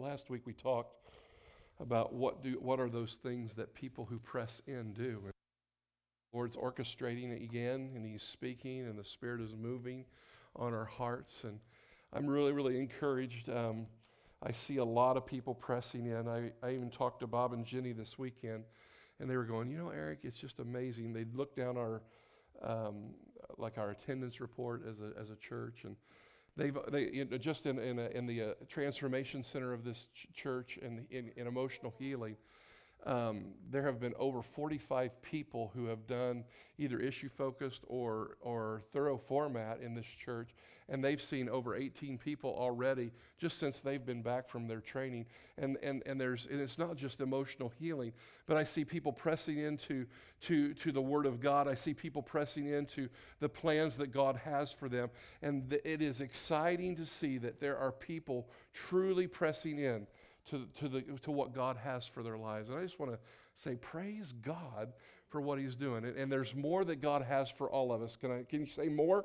Last week we talked about what do what are those things that people who press in do. And the Lord's orchestrating it again, and He's speaking, and the Spirit is moving on our hearts. And I'm really, really encouraged. Um, I see a lot of people pressing in. I, I even talked to Bob and Jenny this weekend, and they were going, you know, Eric, it's just amazing. They'd look down our um, like our attendance report as a as a church, and They've they, you know, just in, in, a, in the uh, transformation center of this ch- church and in, in, emotional healing, um, there have been over 45 people who have done either issue focused or, or thorough format in this church, and they've seen over 18 people already just since they've been back from their training. And, and, and, there's, and it's not just emotional healing, but I see people pressing into to, to the Word of God. I see people pressing into the plans that God has for them. And th- it is exciting to see that there are people truly pressing in to, to, the, to what God has for their lives. And I just want to say, praise God for what He's doing. And, and, there's more that God has for all of us. Can, I, can you say more?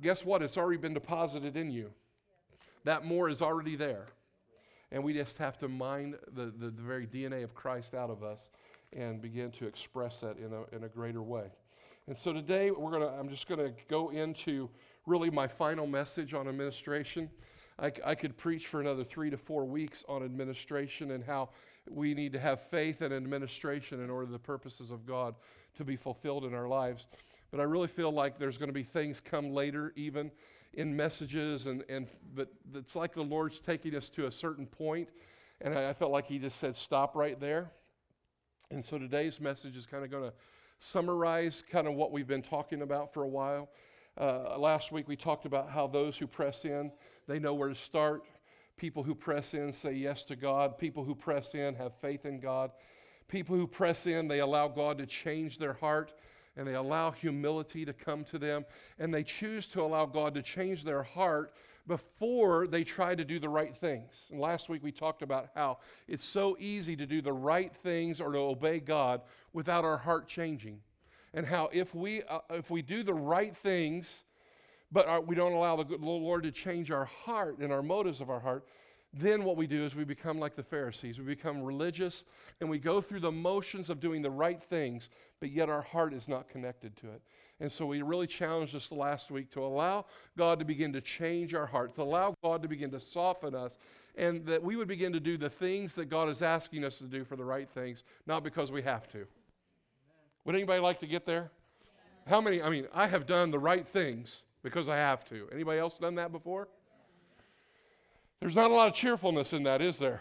Guess what? It's already been deposited in you. That more is already there. And we just have to mine the, the, the very DNA of Christ out of us and begin to express that in a, in a greater way. And so today we're gonna, I'm just going to go into really my final message on administration. I, I could preach for another three to four weeks on administration and how we need to have faith and administration in order the purposes of God to be fulfilled in our lives. But I really feel like there's going to be things come later, even in messages, and, and but it's like the Lord's taking us to a certain point, and I, I felt like He just said, "Stop right there." And so today's message is kind of going to summarize kind of what we've been talking about for a while. Uh, last week we talked about how those who press in they know where to start. People who press in say yes to God. People who press in have faith in God. People who press in, they allow God to change their heart and they allow humility to come to them. And they choose to allow God to change their heart before they try to do the right things. And last week we talked about how it's so easy to do the right things or to obey God without our heart changing. And how if we, uh, if we do the right things, but our, we don't allow the Lord to change our heart and our motives of our heart, then what we do is we become like the Pharisees. We become religious and we go through the motions of doing the right things, but yet our heart is not connected to it. And so we really challenged us last week to allow God to begin to change our heart, to allow God to begin to soften us, and that we would begin to do the things that God is asking us to do for the right things, not because we have to. Would anybody like to get there? How many? I mean, I have done the right things because I have to. Anybody else done that before? There's not a lot of cheerfulness in that, is there?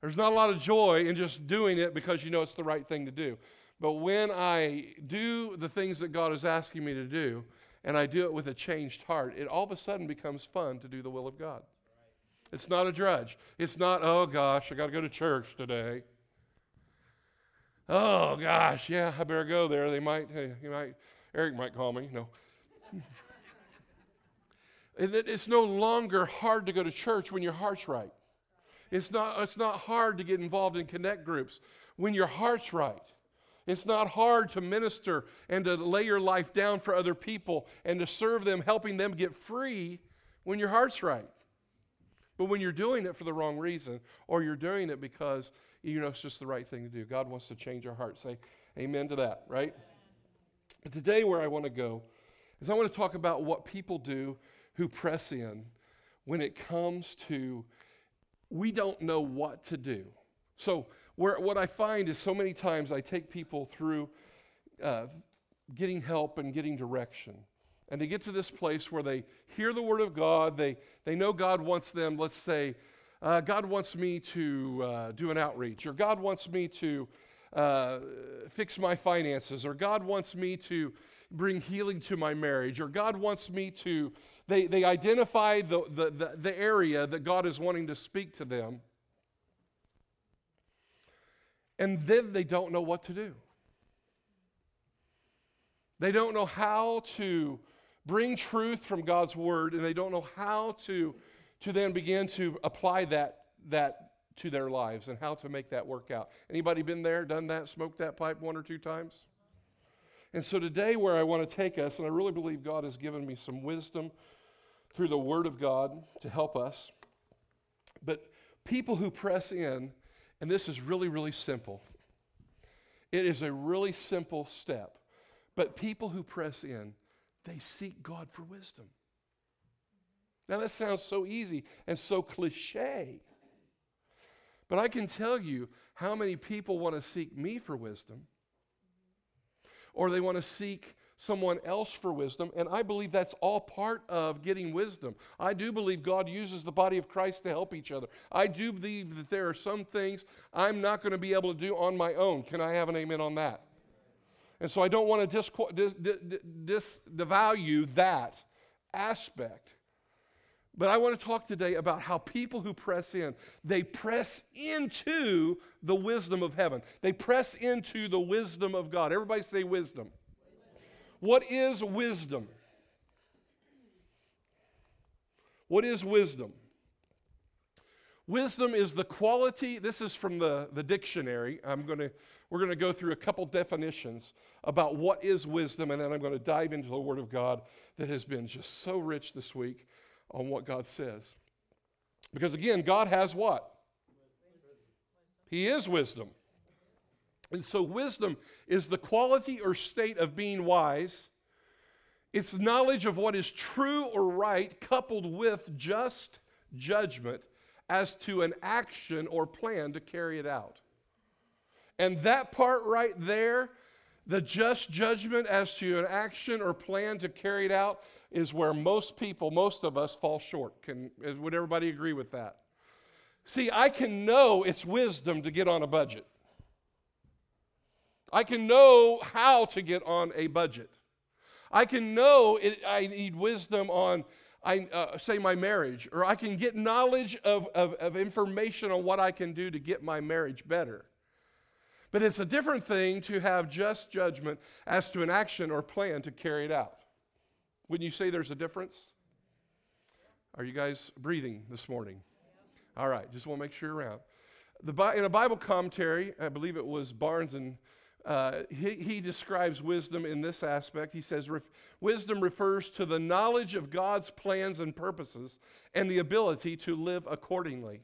There's not a lot of joy in just doing it because you know it's the right thing to do. But when I do the things that God is asking me to do, and I do it with a changed heart, it all of a sudden becomes fun to do the will of God. It's not a drudge. It's not, oh gosh, I got to go to church today. Oh gosh, yeah, I better go there. They might, hey, you might, Eric might call me. No. it's no longer hard to go to church when your heart's right. It's not, it's not hard to get involved in connect groups when your heart's right. It's not hard to minister and to lay your life down for other people and to serve them, helping them get free when your heart's right. But when you're doing it for the wrong reason, or you're doing it because you know it's just the right thing to do, God wants to change our hearts. Say amen to that, right? But today, where I want to go is I want to talk about what people do who press in when it comes to we don't know what to do. So, where, what I find is so many times I take people through uh, getting help and getting direction. And they get to this place where they hear the word of God, they, they know God wants them, let's say, uh, God wants me to uh, do an outreach, or God wants me to uh, fix my finances, or God wants me to bring healing to my marriage, or God wants me to. They, they identify the, the, the, the area that God is wanting to speak to them, and then they don't know what to do. They don't know how to bring truth from God's word, and they don't know how to, to then begin to apply that, that to their lives and how to make that work out. Anybody been there, done that, smoked that pipe one or two times? And so today, where I want to take us, and I really believe God has given me some wisdom through the Word of God to help us. But people who press in, and this is really, really simple. It is a really simple step. But people who press in, they seek God for wisdom. Now, that sounds so easy and so cliche. But I can tell you how many people want to seek me for wisdom, or they want to seek someone else for wisdom. And I believe that's all part of getting wisdom. I do believe God uses the body of Christ to help each other. I do believe that there are some things I'm not going to be able to do on my own. Can I have an amen on that? And so I don't want to disvalue dis, dis, dis, that aspect. But I want to talk today about how people who press in, they press into the wisdom of heaven. They press into the wisdom of God. Everybody say wisdom. What is wisdom? What is wisdom? Wisdom is the quality, this is from the, the dictionary. I'm to, we're going to go through a couple definitions about what is wisdom, and then I'm going to dive into the Word of God that has been just so rich this week on what God says. Because again, God has what? He is wisdom. And so, wisdom is the quality or state of being wise. It's knowledge of what is true or right, coupled with just judgment as to an action or plan to carry it out. And that part right there, the just judgment as to an action or plan to carry it out, is where most people, most of us, fall short. Can, would everybody agree with that? See, I can know it's wisdom to get on a budget. I can know how to get on a budget. I can know it, I need wisdom on, I, uh, say, my marriage, or I can get knowledge of, of, of information on what I can do to get my marriage better. But it's a different thing to have just judgment as to an action or plan to carry it out. Wouldn't you say there's a difference? Are you guys breathing this morning? All right, just want to make sure you're around. The, in a Bible commentary, I believe it was Barnes and uh, he, he, describes wisdom in this aspect. He says, Wisdom refers to the knowledge of God's plans and purposes and the ability to live accordingly.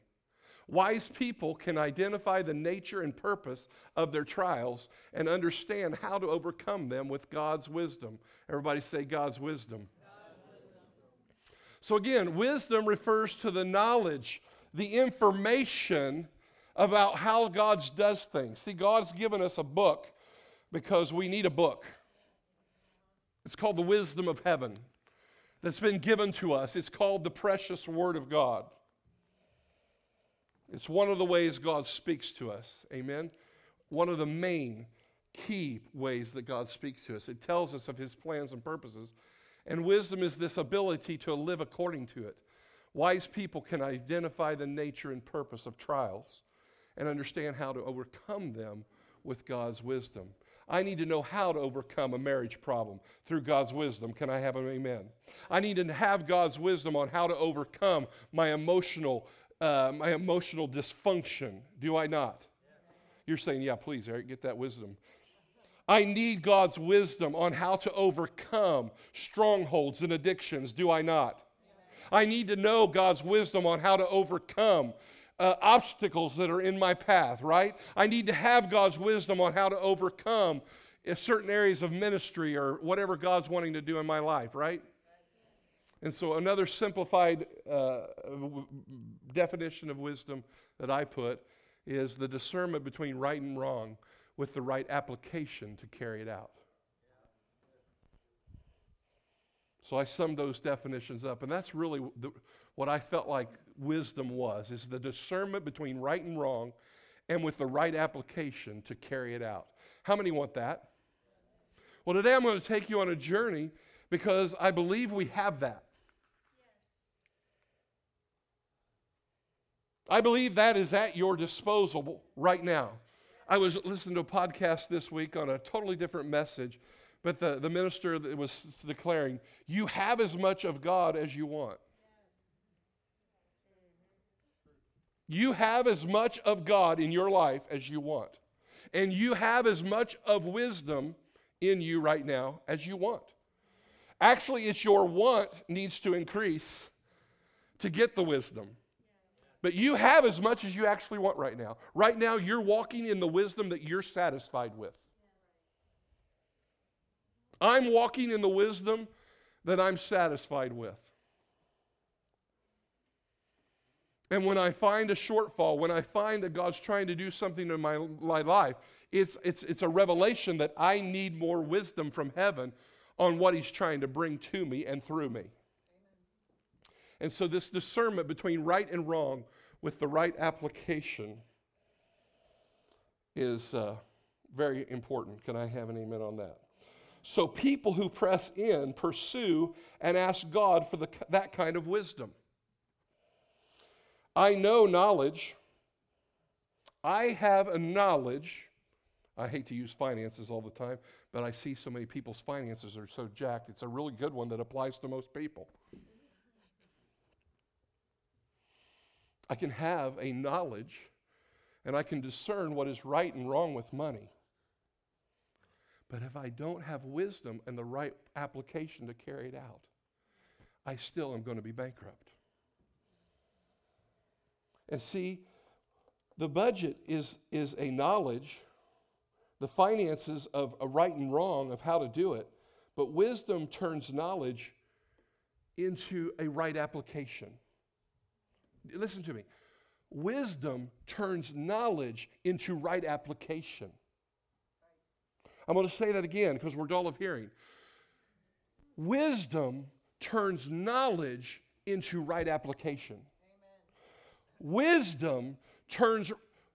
Wise people can identify the nature and purpose of their trials and understand how to overcome them with God's wisdom. Everybody say, God's wisdom. God's wisdom. So, again, wisdom refers to the knowledge, the information about how God does things. See, God's given us a book because we need a book. It's called the Wisdom of Heaven that's been given to us. It's called the precious Word of God. It's one of the ways God speaks to us. Amen. One of the main key ways that God speaks to us. It tells us of his plans and purposes. And wisdom is this ability to live according to it. Wise people can identify the nature and purpose of trials and understand how to overcome them with God's wisdom. I need to know how to overcome a marriage problem through God's wisdom. Can I have an amen? I need to have God's wisdom on how to overcome my emotional, uh, my emotional dysfunction. Do I not? You're saying, yeah, please, Eric, get that wisdom. I need God's wisdom on how to overcome strongholds and addictions. Do I not? I need to know God's wisdom on how to overcome uh, obstacles that are in my path, right? I need to have God's wisdom on how to overcome certain areas of ministry or whatever God's wanting to do in my life, right? And so, another simplified uh, definition of wisdom that I put is the discernment between right and wrong with the right application to carry it out. So I summed those definitions up, and that's really the, what I felt like wisdom was is the discernment between right and wrong and with the right application to carry it out. How many want that? Well, today I'm going to take you on a journey because I believe we have that. I believe that is at your disposal right now. I was listening to a podcast this week on a totally different message, but the, the minister was declaring, You have as much of God as you want. You have as much of God in your life as you want. And you have as much of wisdom in you right now as you want. Actually, it's your want needs to increase to get the wisdom. But you have as much as you actually want right now. Right now, you're walking in the wisdom that you're satisfied with. I'm walking in the wisdom that I'm satisfied with. And when I find a shortfall, when I find that God's trying to do something in my, my life, it's, it's, it's a revelation that I need more wisdom from heaven on what He's trying to bring to me and through me. And so, this discernment between right and wrong with the right application is uh, very important. Can I have an amen on that? So, people who press in pursue and ask God for the, that kind of wisdom. I know knowledge. I have a knowledge. I hate to use finances all the time, but I see so many people's finances are so jacked. It's a really good one that applies to most people. I can have a knowledge and I can discern what is right and wrong with money. But if I don't have wisdom and the right application to carry it out, I still am going to be bankrupt. And see, the budget is, is a knowledge, the finances of a right and wrong of how to do it, but wisdom turns knowledge into a right application. Listen to me. Wisdom turns knowledge into right application. I'm going to say that again because we're dull of hearing. Wisdom turns knowledge into right application. Wisdom turns,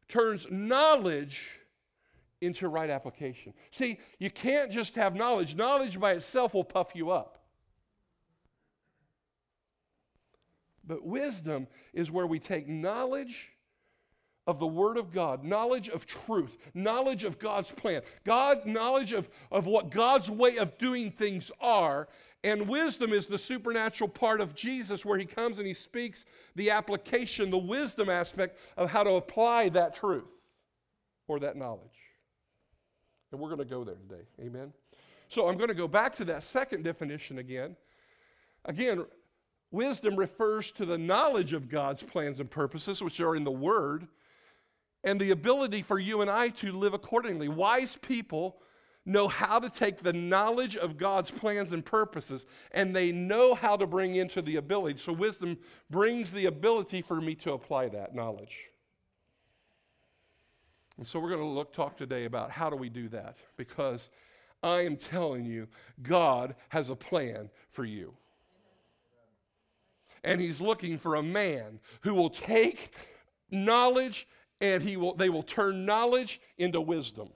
turns knowledge into right application. See, you can't just have knowledge, knowledge by itself will puff you up. But wisdom is where we take knowledge of the Word of God, knowledge of truth, knowledge of God's plan, God, knowledge of, of what God's way of doing things are, and wisdom is the supernatural part of Jesus where he comes and he speaks the application, the wisdom aspect of how to apply that truth or that knowledge. And we're going to go there today. Amen. So I'm going to go back to that second definition again. Again, wisdom refers to the knowledge of God's plans and purposes, which are in the Word, and the ability for you and I to live accordingly. Wise people know how to take the knowledge of God's plans and purposes, and they know how to bring into the ability. So, wisdom brings the ability for me to apply that knowledge. And so, we're going to look, talk today about how do we do that, because I am telling you, God has a plan for you. And He's looking for a man who will take knowledge and he will, they will turn knowledge into wisdom.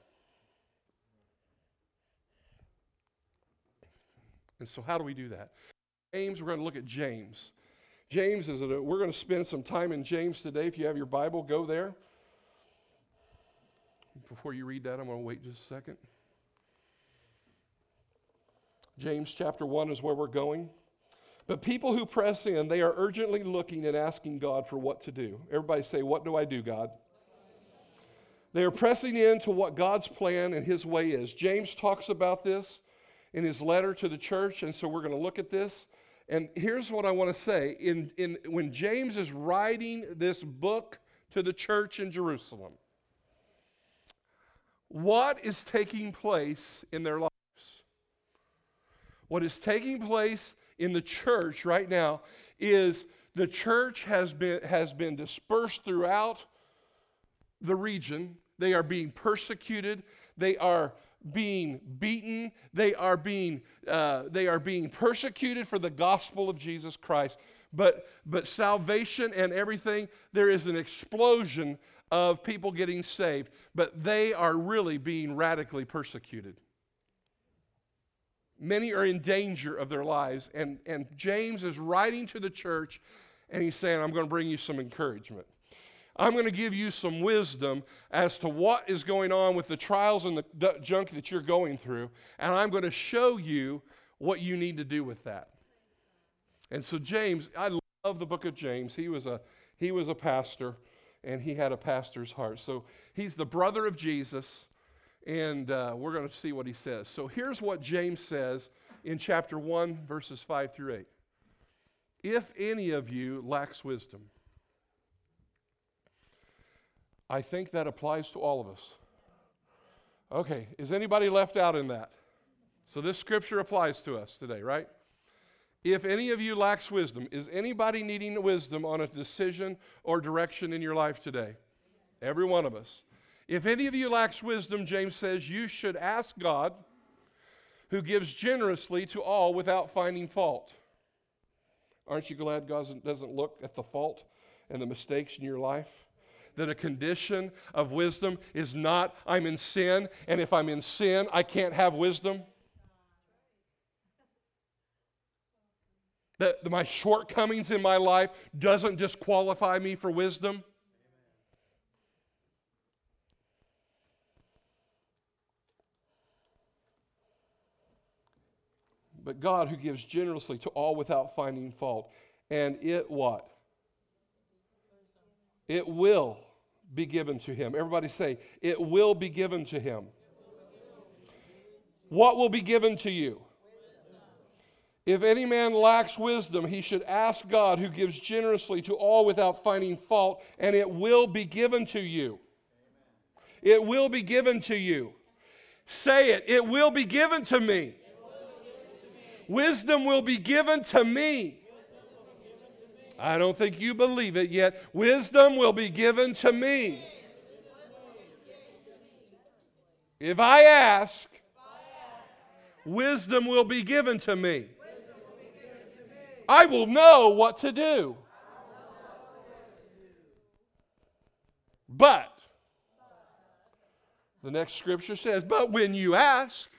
And so, how do we do that? James, we're going to look at James. James is, a, we're going to spend some time in James today. If you have your Bible, go there. Before you read that, I'm going to wait just a second. James chapter 1 is where we're going. But people who press in, they are urgently looking and asking God for what to do. Everybody say, What do I do, God? They are pressing into what God's plan and His way is. James talks about this in his letter to the church, and so we're going to look at this. And here's what I want to say. In, in, when James is writing this book to the church in Jerusalem, what is taking place in their lives? What is taking place in the church right now is the church has been, has been dispersed throughout the region. They are being persecuted. They are being beaten, they are being, uh, they are being persecuted for the gospel of Jesus Christ. But, but salvation and everything, there is an explosion of people getting saved, but they are really being radically persecuted. Many are in danger of their lives, and, and James is writing to the church and he's saying, I'm going to bring you some encouragement. I'm going to give you some wisdom as to what is going on with the trials and the d- junk that you're going through, and I'm going to show you what you need to do with that. And so James, I love the book of James. He was a he was a pastor and he had a pastor's heart. So he's the brother of Jesus, and uh, we're going to see what he says. So here's what James says in chapter 1, verses 5 through 8. If any of you lacks wisdom, I think that applies to all of us. Okay, is anybody left out in that? So this scripture applies to us today, right? If any of you lacks wisdom, is anybody needing wisdom on a decision or direction in your life today? Every one of us. If any of you lacks wisdom, James says, you should ask God, who gives generously to all without finding fault. Aren't you glad God doesn't look at the fault and the mistakes in your life? That a condition of wisdom is not, I'm in sin, and if I'm in sin, I can't have wisdom. That my shortcomings in my life doesn't disqualify me for wisdom. but God who gives generously to all without finding fault. And it what? It will be given to him. Everybody say, it will be given to him. What will be given to you? If any man lacks wisdom, he should ask God, who gives generously to all without finding fault, and it will be given to you. It will be given to you. Say it, it will be given to me. Wisdom will be given to me. I don't think you believe it yet. Wisdom will be given to me. If I ask, wisdom will be given to me. I will know what to do. But, the next scripture says, but when you ask,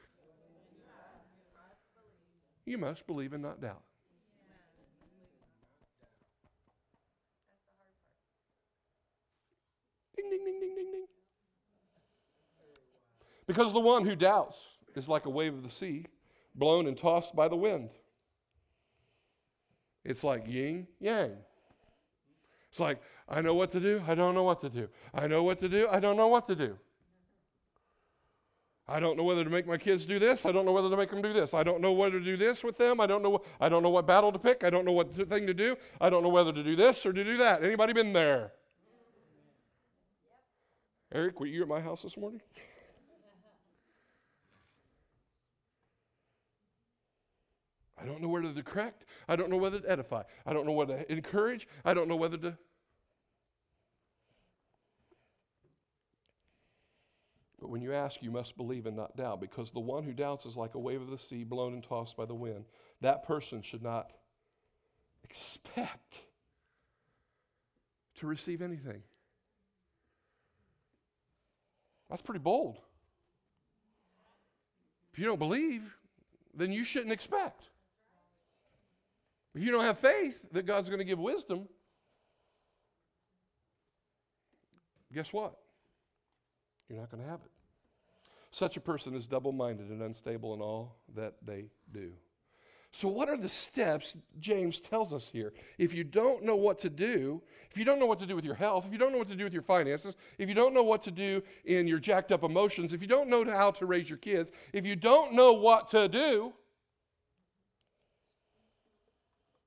you must believe and not doubt. Because the one who doubts is like a wave of the sea, blown and tossed by the wind. It's like yin yang. It's like, I know what to do, I don't know what to do. I know what to do, I don't know what to do. I don't know whether to make my kids do this. I don't know whether to make them do this. I don't know whether to do this with them. I don't know. I don't know what battle to pick. I don't know what thing to do. I don't know whether to do this or to do that. Anybody been there? Eric, were you at my house this morning? I don't know whether to correct. I don't know whether to edify. I don't know whether to encourage. I don't know whether to But when you ask, you must believe and not doubt, because the one who doubts is like a wave of the sea blown and tossed by the wind. That person should not expect to receive anything. That's pretty bold. If you don't believe, then you shouldn't expect. If you don't have faith that God's going to give wisdom, guess what? You're not going to have it. Such a person is double minded and unstable in all that they do. So, what are the steps James tells us here? If you don't know what to do, if you don't know what to do with your health, if you don't know what to do with your finances, if you don't know what to do in your jacked up emotions, if you don't know how to raise your kids, if you don't know what to do,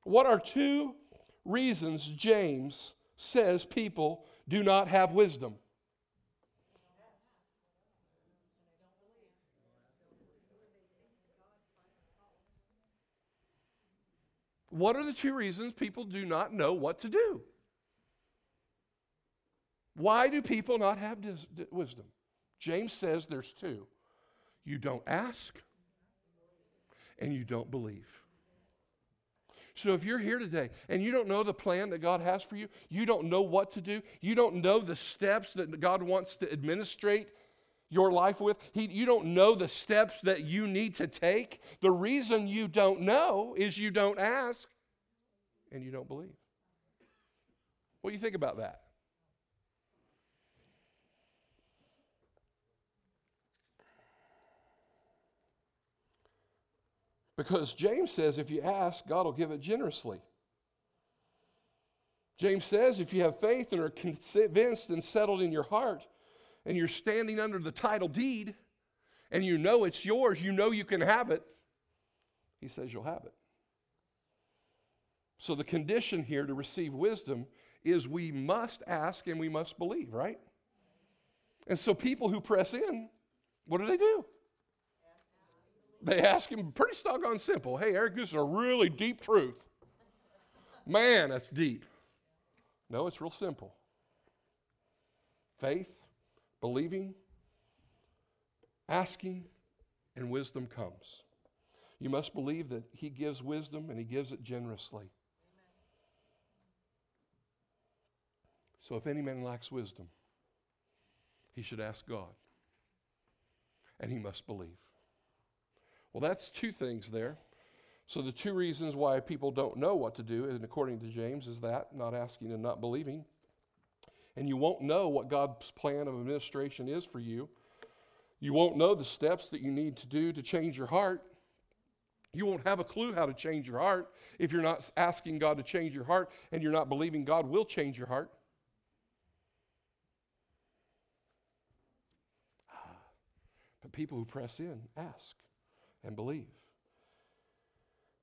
what are two reasons James says people do not have wisdom? What are the two reasons people do not know what to do? Why do people not have dis- wisdom? James says there's two. You don't ask, and you don't believe. So if you're here today and you don't know the plan that God has for you, you don't know what to do, you don't know the steps that God wants to administrate your life with, he, you don't know the steps that you need to take. The reason you don't know is you don't ask and you don't believe. What do you think about that? Because James says if you ask, God will give it generously. James says if you have faith and are convinced and settled in your heart, and you're standing under the title deed and you know it's yours, you know you can have it, he says you'll have it. So the condition here to receive wisdom is we must ask and we must believe, right? And so people who press in, what do they do? They ask him pretty doggone simple. Hey, Eric, this is a really deep truth. Man, that's deep. No, it's real simple. Faith, believing, asking, and wisdom comes. You must believe that he gives wisdom and he gives it generously. So if any man lacks wisdom, he should ask God. And he must believe. Well, that's two things there. So the two reasons why people don't know what to do, and according to James, is that not asking and not believing. And you won't know what God's plan of administration is for you. You won't know the steps that you need to do to change your heart. You won't have a clue how to change your heart if you're not asking God to change your heart and you're not believing God will change your heart. Ah. But people who press in ask and believe.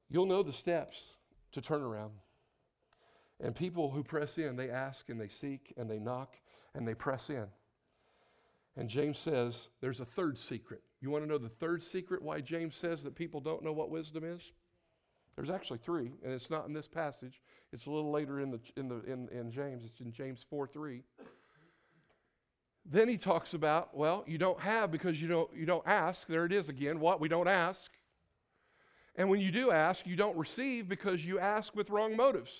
You'll know the steps to turn around. And people who press in, they ask and they seek and they knock and they press in. And James says there's a third secret. You want to know the third secret why James says that people don't know what wisdom is? There's actually three, and it's not in this passage. It's a little later in, the, in, the, in, in James. It's in James 4 3. Then he talks about, well, you don't have because you don't, you don't ask. There it is again. What? We don't ask. And when you do ask, you don't receive because you ask with wrong motives.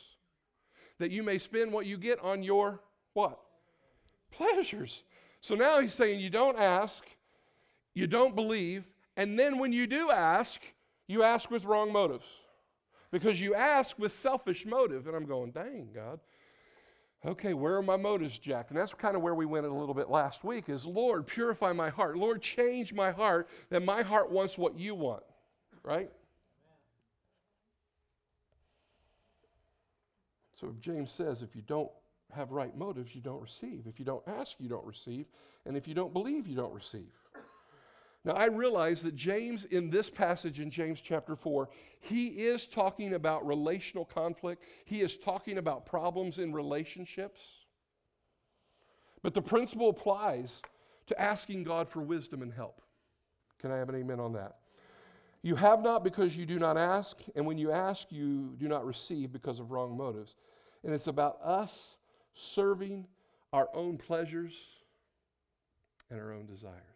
That you may spend what you get on your what? Pleasures. So now he's saying you don't ask, you don't believe, and then when you do ask, you ask with wrong motives. Because you ask with selfish motive. And I'm going, dang, God. Okay, where are my motives, Jack? And that's kind of where we went a little bit last week is Lord, purify my heart. Lord, change my heart that my heart wants what you want. Right? So James says if you don't have right motives, you don't receive. If you don't ask, you don't receive. And if you don't believe, you don't receive. Now, I realize that James, in this passage in James chapter 4, he is talking about relational conflict. He is talking about problems in relationships. But the principle applies to asking God for wisdom and help. Can I have an amen on that? You have not because you do not ask, and when you ask, you do not receive because of wrong motives. And it's about us serving our own pleasures and our own desires.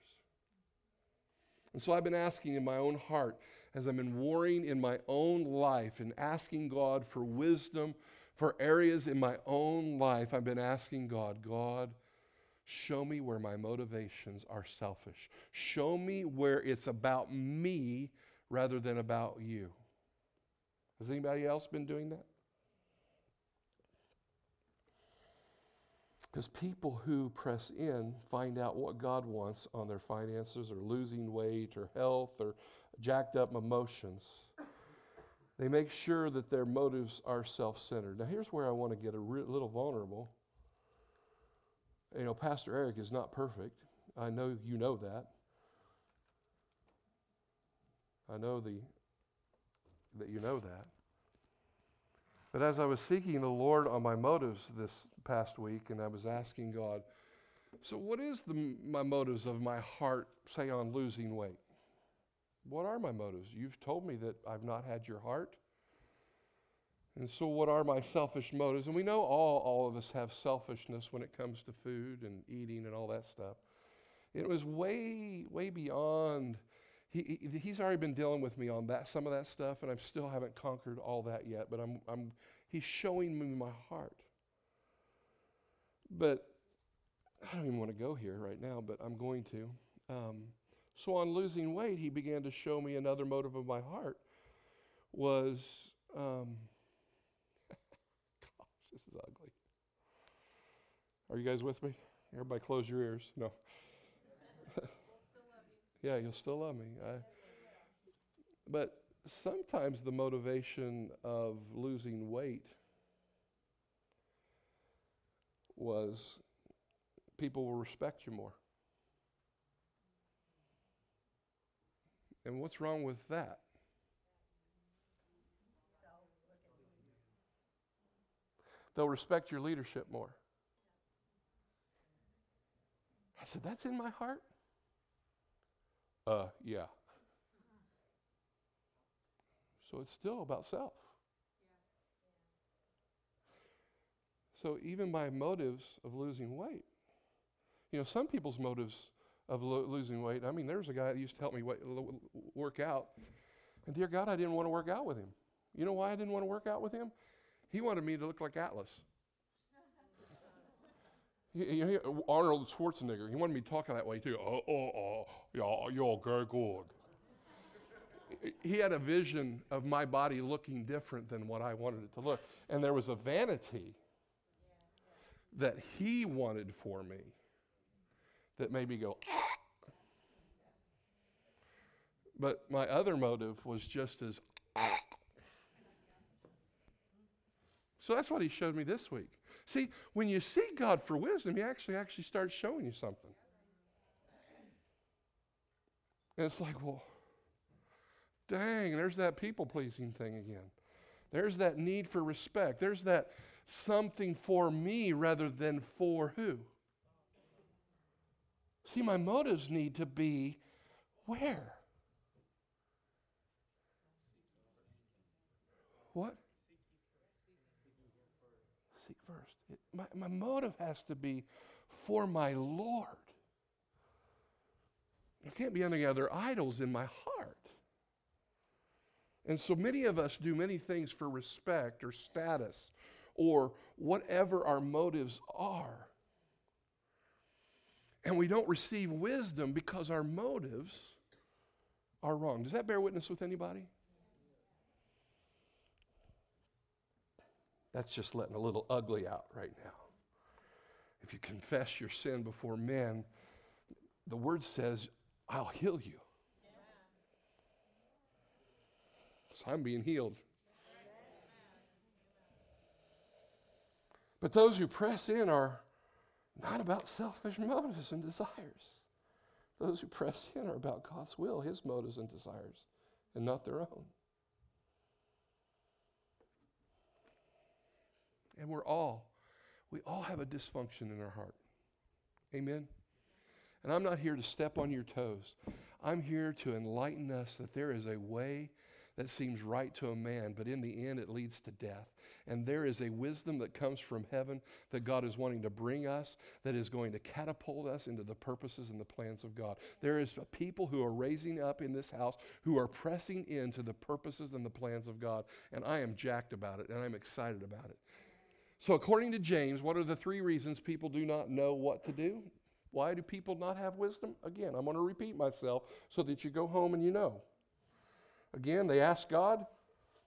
And so I've been asking in my own heart, as I've been warring in my own life and asking God for wisdom for areas in my own life, I've been asking God, God, show me where my motivations are selfish. Show me where it's about me rather than about you. Has anybody else been doing that? Because people who press in find out what God wants on their finances or losing weight or health or jacked up emotions. They make sure that their motives are self centered. Now, here's where I want to get a re- little vulnerable. You know, Pastor Eric is not perfect. I know you know that. I know the, that you know that. But as I was seeking the Lord on my motives this past week, and I was asking God, so what is the, my motives of my heart, say, on losing weight? What are my motives? You've told me that I've not had your heart. And so, what are my selfish motives? And we know all, all of us have selfishness when it comes to food and eating and all that stuff. It was way, way beyond. He, he, he's already been dealing with me on that, some of that stuff, and I still haven't conquered all that yet. But I'm, I'm, he's showing me my heart. But I don't even want to go here right now, but I'm going to. Um, so on losing weight, he began to show me another motive of my heart was, um, gosh, this is ugly. Are you guys with me? Everybody close your ears. No. yeah, you'll still love me. I, but sometimes the motivation of losing weight was people will respect you more. And what's wrong with that? They'll respect your leadership more. I said, That's in my heart? Uh, yeah. So it's still about self. So even my motives of losing weight, you know, some people's motives of lo- losing weight. I mean, there's a guy that used to help me lo- work out, and dear God, I didn't want to work out with him. You know why I didn't want to work out with him? He wanted me to look like Atlas. You know, Arnold Schwarzenegger, he wanted me talking that way too. Uh, uh, uh, oh, oh, oh, yeah, you're very good. He had a vision of my body looking different than what I wanted it to look. And there was a vanity that he wanted for me that made me go, ah. But my other motive was just as, ah. So that's what he showed me this week. See, when you seek God for wisdom, he actually actually starts showing you something. And it's like, well, dang, there's that people pleasing thing again. There's that need for respect. There's that something for me rather than for who? See, my motives need to be where? What? Seek first. It, my, my motive has to be for my Lord. There can't be any other idols in my heart. And so many of us do many things for respect or status or whatever our motives are. And we don't receive wisdom because our motives are wrong. Does that bear witness with anybody? That's just letting a little ugly out right now. If you confess your sin before men, the word says, I'll heal you. So I'm being healed. But those who press in are not about selfish motives and desires. Those who press in are about God's will, His motives and desires, and not their own. And we're all, we all have a dysfunction in our heart. Amen? And I'm not here to step on your toes. I'm here to enlighten us that there is a way that seems right to a man, but in the end it leads to death. And there is a wisdom that comes from heaven that God is wanting to bring us that is going to catapult us into the purposes and the plans of God. There is people who are raising up in this house who are pressing into the purposes and the plans of God. And I am jacked about it and I'm excited about it. So, according to James, what are the three reasons people do not know what to do? Why do people not have wisdom? Again, I'm going to repeat myself so that you go home and you know. Again, they ask God.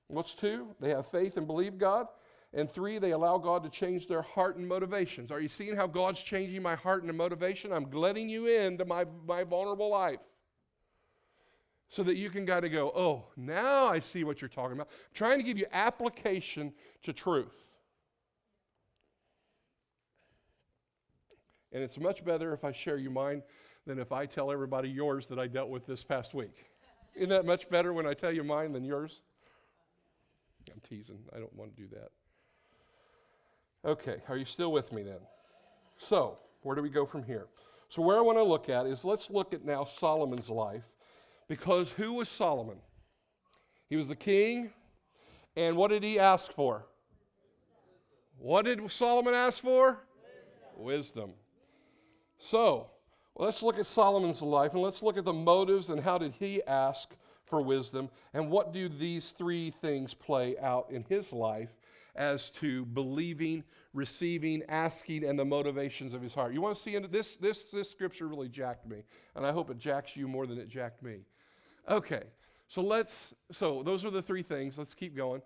What's two? They have faith and believe God. And three, they allow God to change their heart and motivations. Are you seeing how God's changing my heart and motivation? I'm letting you into my, my vulnerable life so that you can kind of go, oh, now I see what you're talking about. I'm trying to give you application to truth. And it's much better if I share you mine than if I tell everybody yours that I dealt with this past week. Isn't that much better when I tell you mine than yours? I'm teasing. I don't want to do that. Okay, are you still with me then? So, where do we go from here? So, where I want to look at is let's look at now Solomon's life. Because who was Solomon? He was the king, and what did he ask for? What did Solomon ask for? Wisdom. Wisdom. So, well, let's look at Solomon's life and let's look at the motives and how did he ask for wisdom and what do these three things play out in his life as to believing, receiving, asking, and the motivations of his heart. You want to see into this, this, this scripture really jacked me, and I hope it jacks you more than it jacked me. Okay, so let's, so those are the three things. Let's keep going.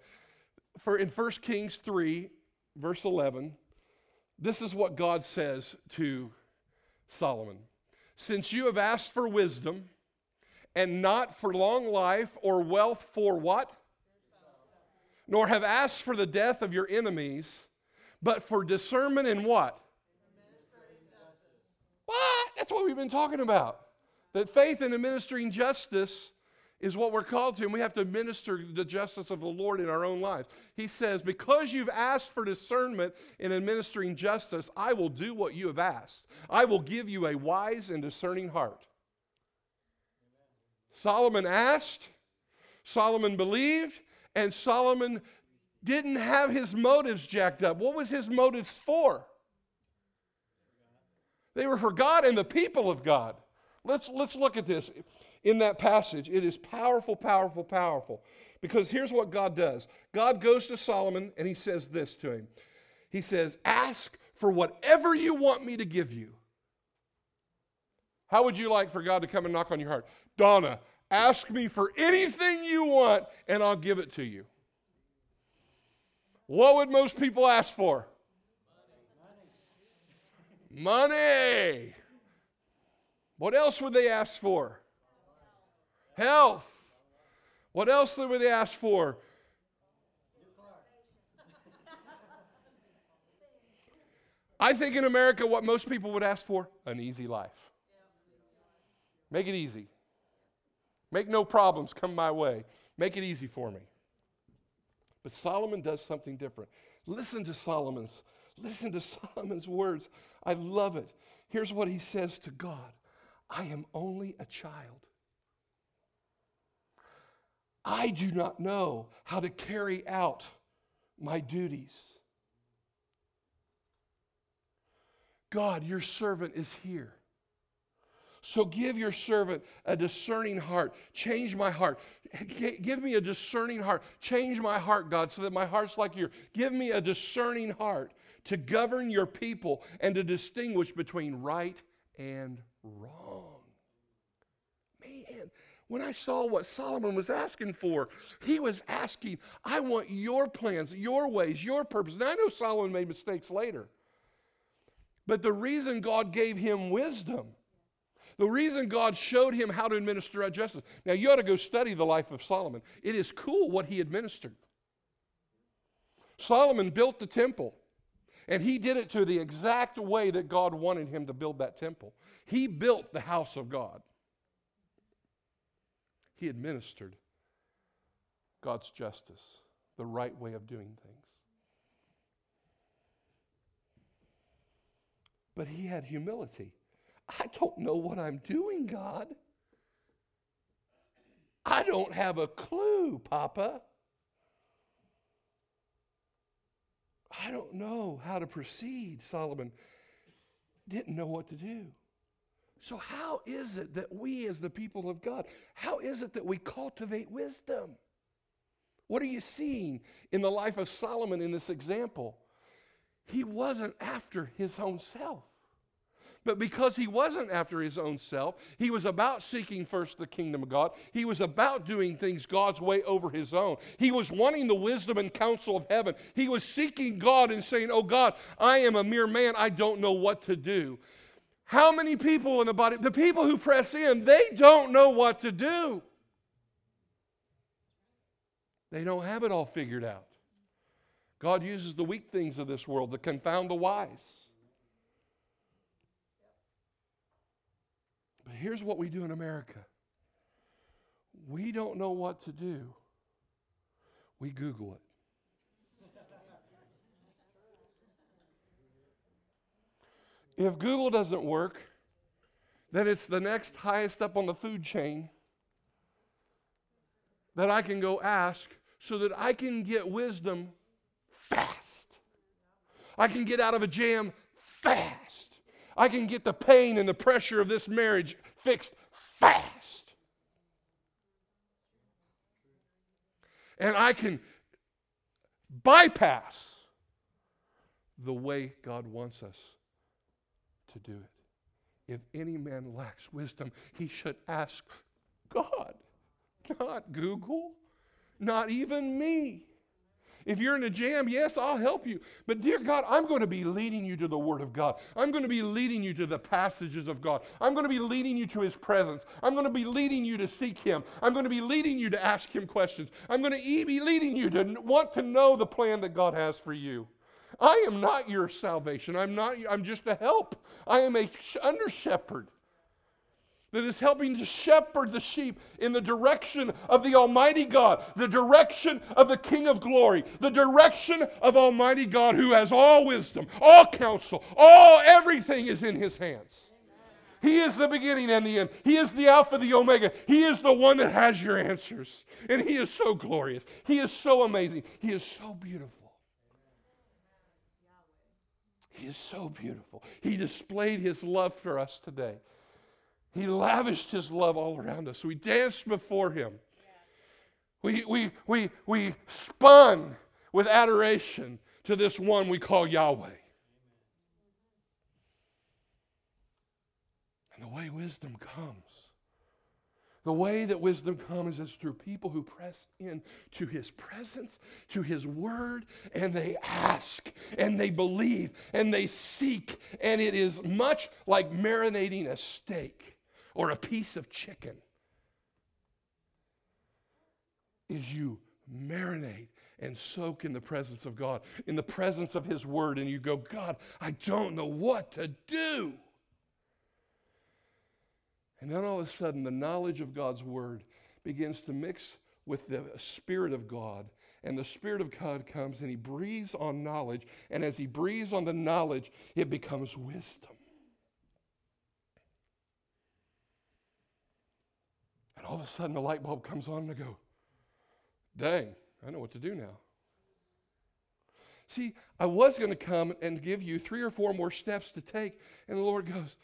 For in 1 Kings 3, verse 11, this is what God says to Solomon. Since you have asked for wisdom, and not for long life or wealth for what? Nor have asked for the death of your enemies, but for discernment in what? What? That's what we've been talking about. That faith in administering justice is what we're called to, and we have to minister the justice of the Lord in our own lives. He says, Because you've asked for discernment in administering justice, I will do what you have asked. I will give you a wise and discerning heart. Solomon asked, Solomon believed, and Solomon didn't have his motives jacked up. What was his motives for? They were for God and the people of God. Let's, let's look at this in that passage. It is powerful, powerful, powerful. Because here's what God does God goes to Solomon and he says this to him He says, Ask for whatever you want me to give you. How would you like for God to come and knock on your heart? Donna, ask me for anything you want and I'll give it to you. What would most people ask for? Money. Money. What else would they ask for? Health. What else would they ask for? I think in America, what most people would ask for an easy life. Make it easy. Make no problems come my way. Make it easy for me. But Solomon does something different. Listen to Solomon's listen to Solomon's words. I love it. Here's what he says to God. I am only a child. I do not know how to carry out my duties. God, your servant is here. So give your servant a discerning heart. Change my heart. Give me a discerning heart. Change my heart, God, so that my heart's like yours. Give me a discerning heart to govern your people and to distinguish between right and wrong. When I saw what Solomon was asking for, he was asking, I want your plans, your ways, your purpose. Now, I know Solomon made mistakes later, but the reason God gave him wisdom the reason God showed him how to administer justice. Now, you ought to go study the life of Solomon. It is cool what he administered. Solomon built the temple, and he did it to the exact way that God wanted him to build that temple. He built the house of God, he administered God's justice, the right way of doing things. But he had humility. I don't know what I'm doing, God. I don't have a clue, Papa. I don't know how to proceed. Solomon didn't know what to do. So, how is it that we, as the people of God, how is it that we cultivate wisdom? What are you seeing in the life of Solomon in this example? He wasn't after his own self. But because he wasn't after his own self, he was about seeking first the kingdom of God. He was about doing things God's way over his own. He was wanting the wisdom and counsel of heaven. He was seeking God and saying, Oh God, I am a mere man. I don't know what to do. How many people in the body, the people who press in, they don't know what to do. They don't have it all figured out. God uses the weak things of this world to confound the wise. But here's what we do in America we don't know what to do, we Google it. If Google doesn't work, then it's the next highest up on the food chain that I can go ask so that I can get wisdom fast. I can get out of a jam fast. I can get the pain and the pressure of this marriage fixed fast. And I can bypass the way God wants us to do it. If any man lacks wisdom, he should ask God, not Google, not even me. If you're in a jam, yes, I'll help you. But dear God, I'm going to be leading you to the Word of God. I'm going to be leading you to the passages of God. I'm going to be leading you to His presence. I'm going to be leading you to seek Him. I'm going to be leading you to ask Him questions. I'm going to be leading you to want to know the plan that God has for you. I am not your salvation. I'm not. I'm just a help. I am a under shepherd. that is helping to shepherd the sheep in the direction of the Almighty God, the direction of the King of glory, the direction of Almighty God who has all wisdom, all counsel, all everything is in his hands. He is the beginning and the end. He is the Alpha, the Omega. He is the one that has your answers. And He is so glorious. He is so amazing. He is so beautiful. He is so beautiful. He displayed His love for us today. He lavished his love all around us. We danced before him. We, we, we, we spun with adoration to this one we call Yahweh. And the way wisdom comes, the way that wisdom comes is through people who press in to his presence, to his word, and they ask, and they believe, and they seek. And it is much like marinating a steak or a piece of chicken is you marinate and soak in the presence of God, in the presence of His Word, and you go, God, I don't know what to do. And then all of a sudden, the knowledge of God's Word begins to mix with the Spirit of God. And the Spirit of God comes and He breathes on knowledge. And as He breathes on the knowledge, it becomes wisdom. And all of a sudden, the light bulb comes on, and I go, dang, I know what to do now. See, I was going to come and give you three or four more steps to take, and the Lord goes,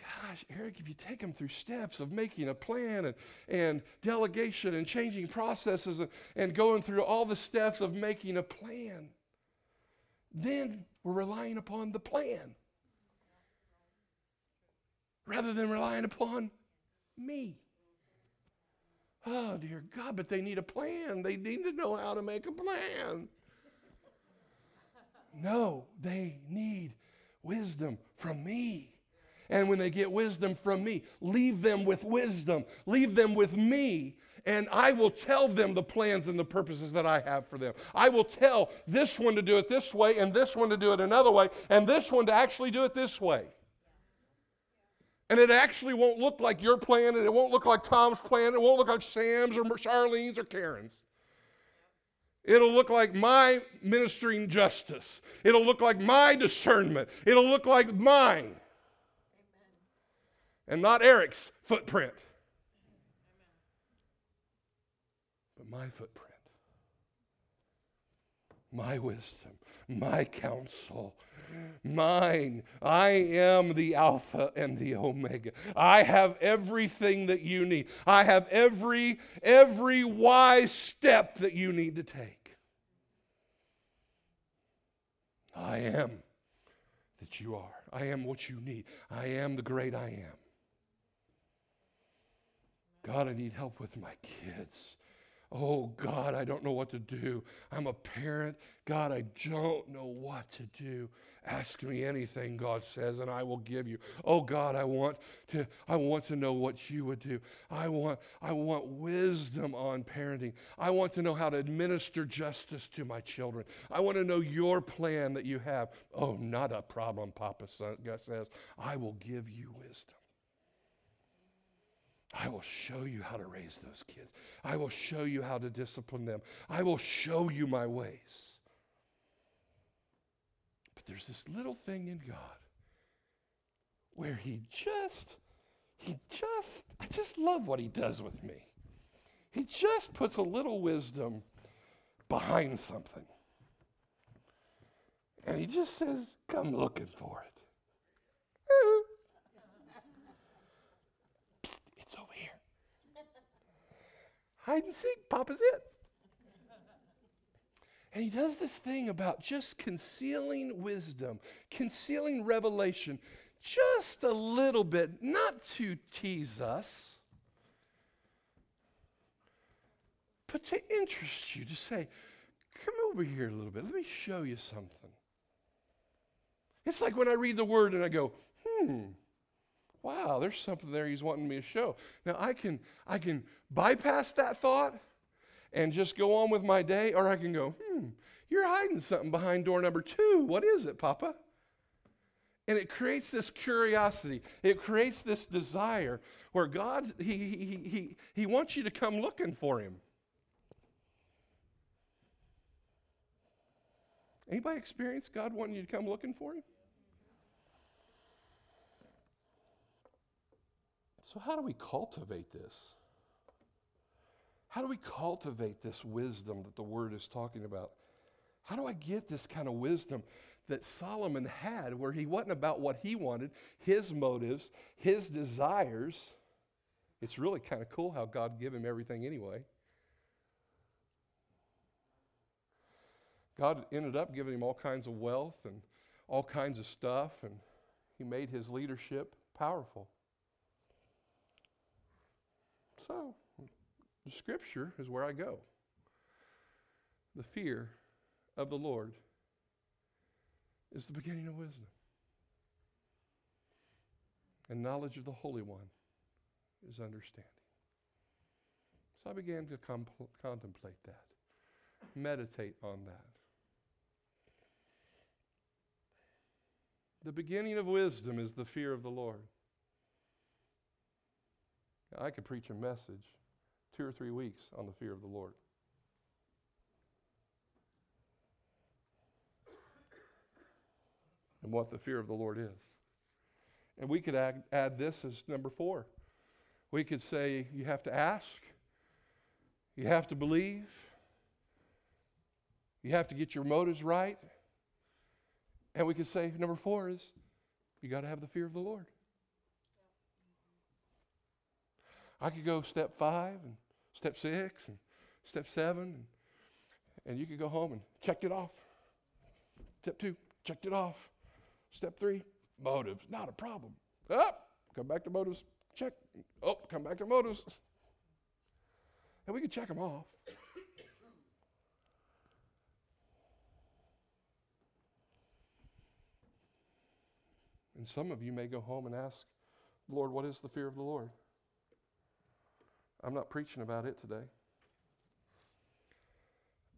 Gosh, Eric, if you take them through steps of making a plan and, and delegation and changing processes and, and going through all the steps of making a plan, then we're relying upon the plan rather than relying upon me. Oh, dear God, but they need a plan. They need to know how to make a plan. No, they need wisdom from me. And when they get wisdom from me, leave them with wisdom. Leave them with me, and I will tell them the plans and the purposes that I have for them. I will tell this one to do it this way, and this one to do it another way, and this one to actually do it this way. And it actually won't look like your plan, and it won't look like Tom's plan, it won't look like Sam's or Charlene's or Karen's. It'll look like my ministering justice. It'll look like my discernment. It'll look like mine. And not Eric's footprint. But my footprint. My wisdom, my counsel, mine. I am the Alpha and the Omega. I have everything that you need. I have every every wise step that you need to take. I am that you are. I am what you need. I am the great I am. God, I need help with my kids. Oh, God, I don't know what to do. I'm a parent. God, I don't know what to do. Ask me anything, God says, and I will give you. Oh, God, I want to, I want to know what you would do. I want, I want wisdom on parenting. I want to know how to administer justice to my children. I want to know your plan that you have. Oh, not a problem, Papa God says. I will give you wisdom. I will show you how to raise those kids. I will show you how to discipline them. I will show you my ways. But there's this little thing in God where He just, He just, I just love what He does with me. He just puts a little wisdom behind something. And He just says, Come looking for it. Hide and seek. Papa's it. And he does this thing about just concealing wisdom, concealing revelation just a little bit, not to tease us, but to interest you, to say, come over here a little bit. Let me show you something. It's like when I read the word and I go, hmm, wow, there's something there he's wanting me to show. Now I can I can bypass that thought and just go on with my day, or I can go, hmm, you're hiding something behind door number two. What is it, Papa? And it creates this curiosity. It creates this desire where God, he, he, he, he wants you to come looking for Him. Anybody experience God wanting you to come looking for Him? So, how do we cultivate this? How do we cultivate this wisdom that the Word is talking about? How do I get this kind of wisdom that Solomon had, where he wasn't about what he wanted, his motives, his desires? It's really kind of cool how God gave him everything anyway. God ended up giving him all kinds of wealth and all kinds of stuff, and he made his leadership powerful. So, the scripture is where I go. The fear of the Lord is the beginning of wisdom. And knowledge of the Holy One is understanding. So I began to compl- contemplate that, meditate on that. The beginning of wisdom is the fear of the Lord. I could preach a message two or three weeks on the fear of the Lord. And what the fear of the Lord is. And we could add, add this as number four. We could say you have to ask, you have to believe, you have to get your motives right. And we could say number four is you got to have the fear of the Lord. I could go step five and step six and step seven, and, and you could go home and check it off. Step two, checked it off. Step three, motives, not a problem. Up, oh, come back to motives, check. Oh, come back to motives. And we could check them off. And some of you may go home and ask, Lord, what is the fear of the Lord? I'm not preaching about it today.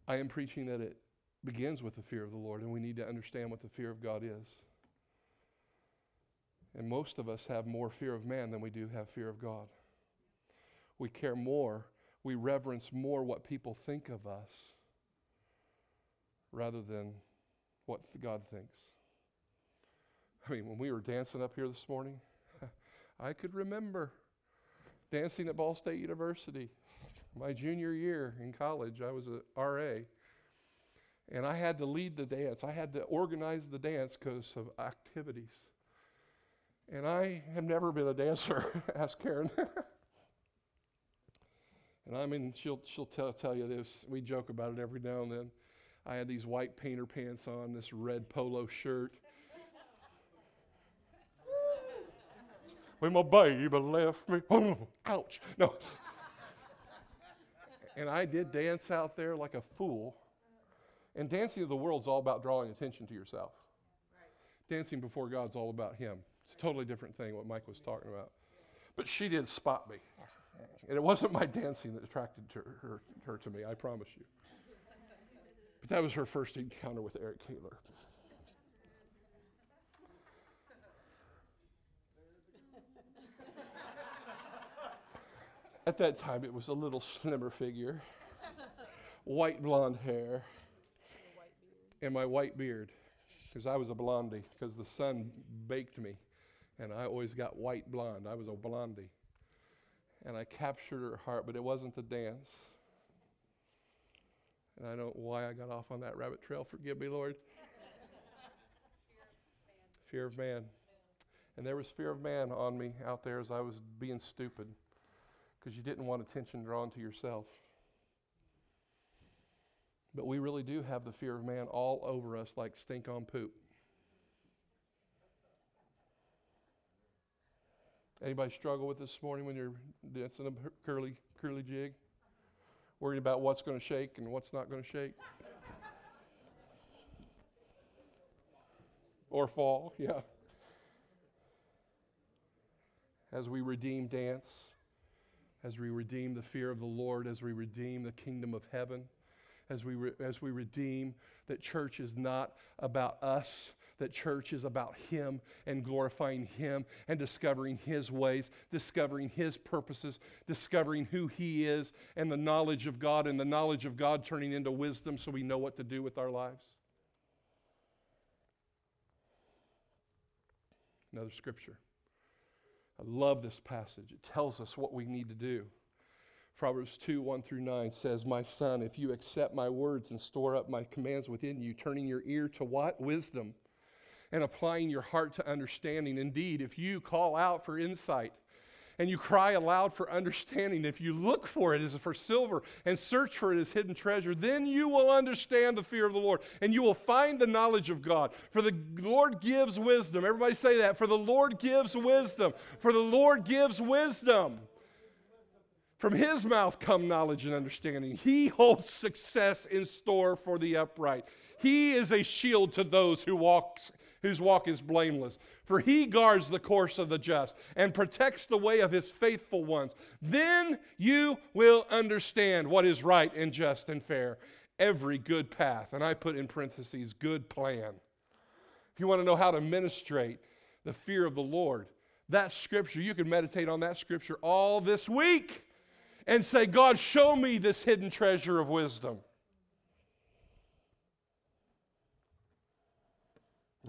I am preaching that it begins with the fear of the Lord, and we need to understand what the fear of God is. And most of us have more fear of man than we do have fear of God. We care more, we reverence more what people think of us rather than what God thinks. I mean, when we were dancing up here this morning, I could remember dancing at Ball State University. My junior year in college, I was a RA. And I had to lead the dance. I had to organize the dance because of activities. And I have never been a dancer, ask Karen. and I mean, she'll, she'll tell, tell you this. We joke about it every now and then. I had these white painter pants on, this red polo shirt. When my baby left me. ouch. No. and I did dance out there like a fool. And dancing of the world's all about drawing attention to yourself. Dancing before God's all about Him. It's a totally different thing what Mike was talking about. But she did spot me. And it wasn't my dancing that attracted her, her, her to me, I promise you. But that was her first encounter with Eric Kaler. At that time, it was a little slimmer figure, white blonde hair, and my white beard, because I was a blondie, because the sun baked me, and I always got white blonde. I was a blondie. And I captured her heart, but it wasn't the dance. And I don't know why I got off on that rabbit trail. Forgive me, Lord. fear of man. And there was fear of man on me out there as I was being stupid because you didn't want attention drawn to yourself. But we really do have the fear of man all over us like stink on poop. Anybody struggle with this morning when you're dancing a curly curly jig? Worried about what's going to shake and what's not going to shake? or fall, yeah. As we redeem dance, as we redeem the fear of the Lord, as we redeem the kingdom of heaven, as we, re- as we redeem that church is not about us, that church is about Him and glorifying Him and discovering His ways, discovering His purposes, discovering who He is, and the knowledge of God, and the knowledge of God turning into wisdom so we know what to do with our lives? Another scripture. I love this passage. It tells us what we need to do. Proverbs 2 1 through 9 says, My son, if you accept my words and store up my commands within you, turning your ear to what? Wisdom, and applying your heart to understanding. Indeed, if you call out for insight, and you cry aloud for understanding, if you look for it as for silver and search for it as hidden treasure, then you will understand the fear of the Lord and you will find the knowledge of God. For the Lord gives wisdom. Everybody say that. For the Lord gives wisdom. For the Lord gives wisdom. From his mouth come knowledge and understanding. He holds success in store for the upright. He is a shield to those who walks whose walk is blameless. For he guards the course of the just and protects the way of his faithful ones. Then you will understand what is right and just and fair. Every good path, and I put in parentheses, good plan. If you want to know how to ministrate the fear of the Lord, that scripture, you can meditate on that scripture all this week and say, God, show me this hidden treasure of wisdom.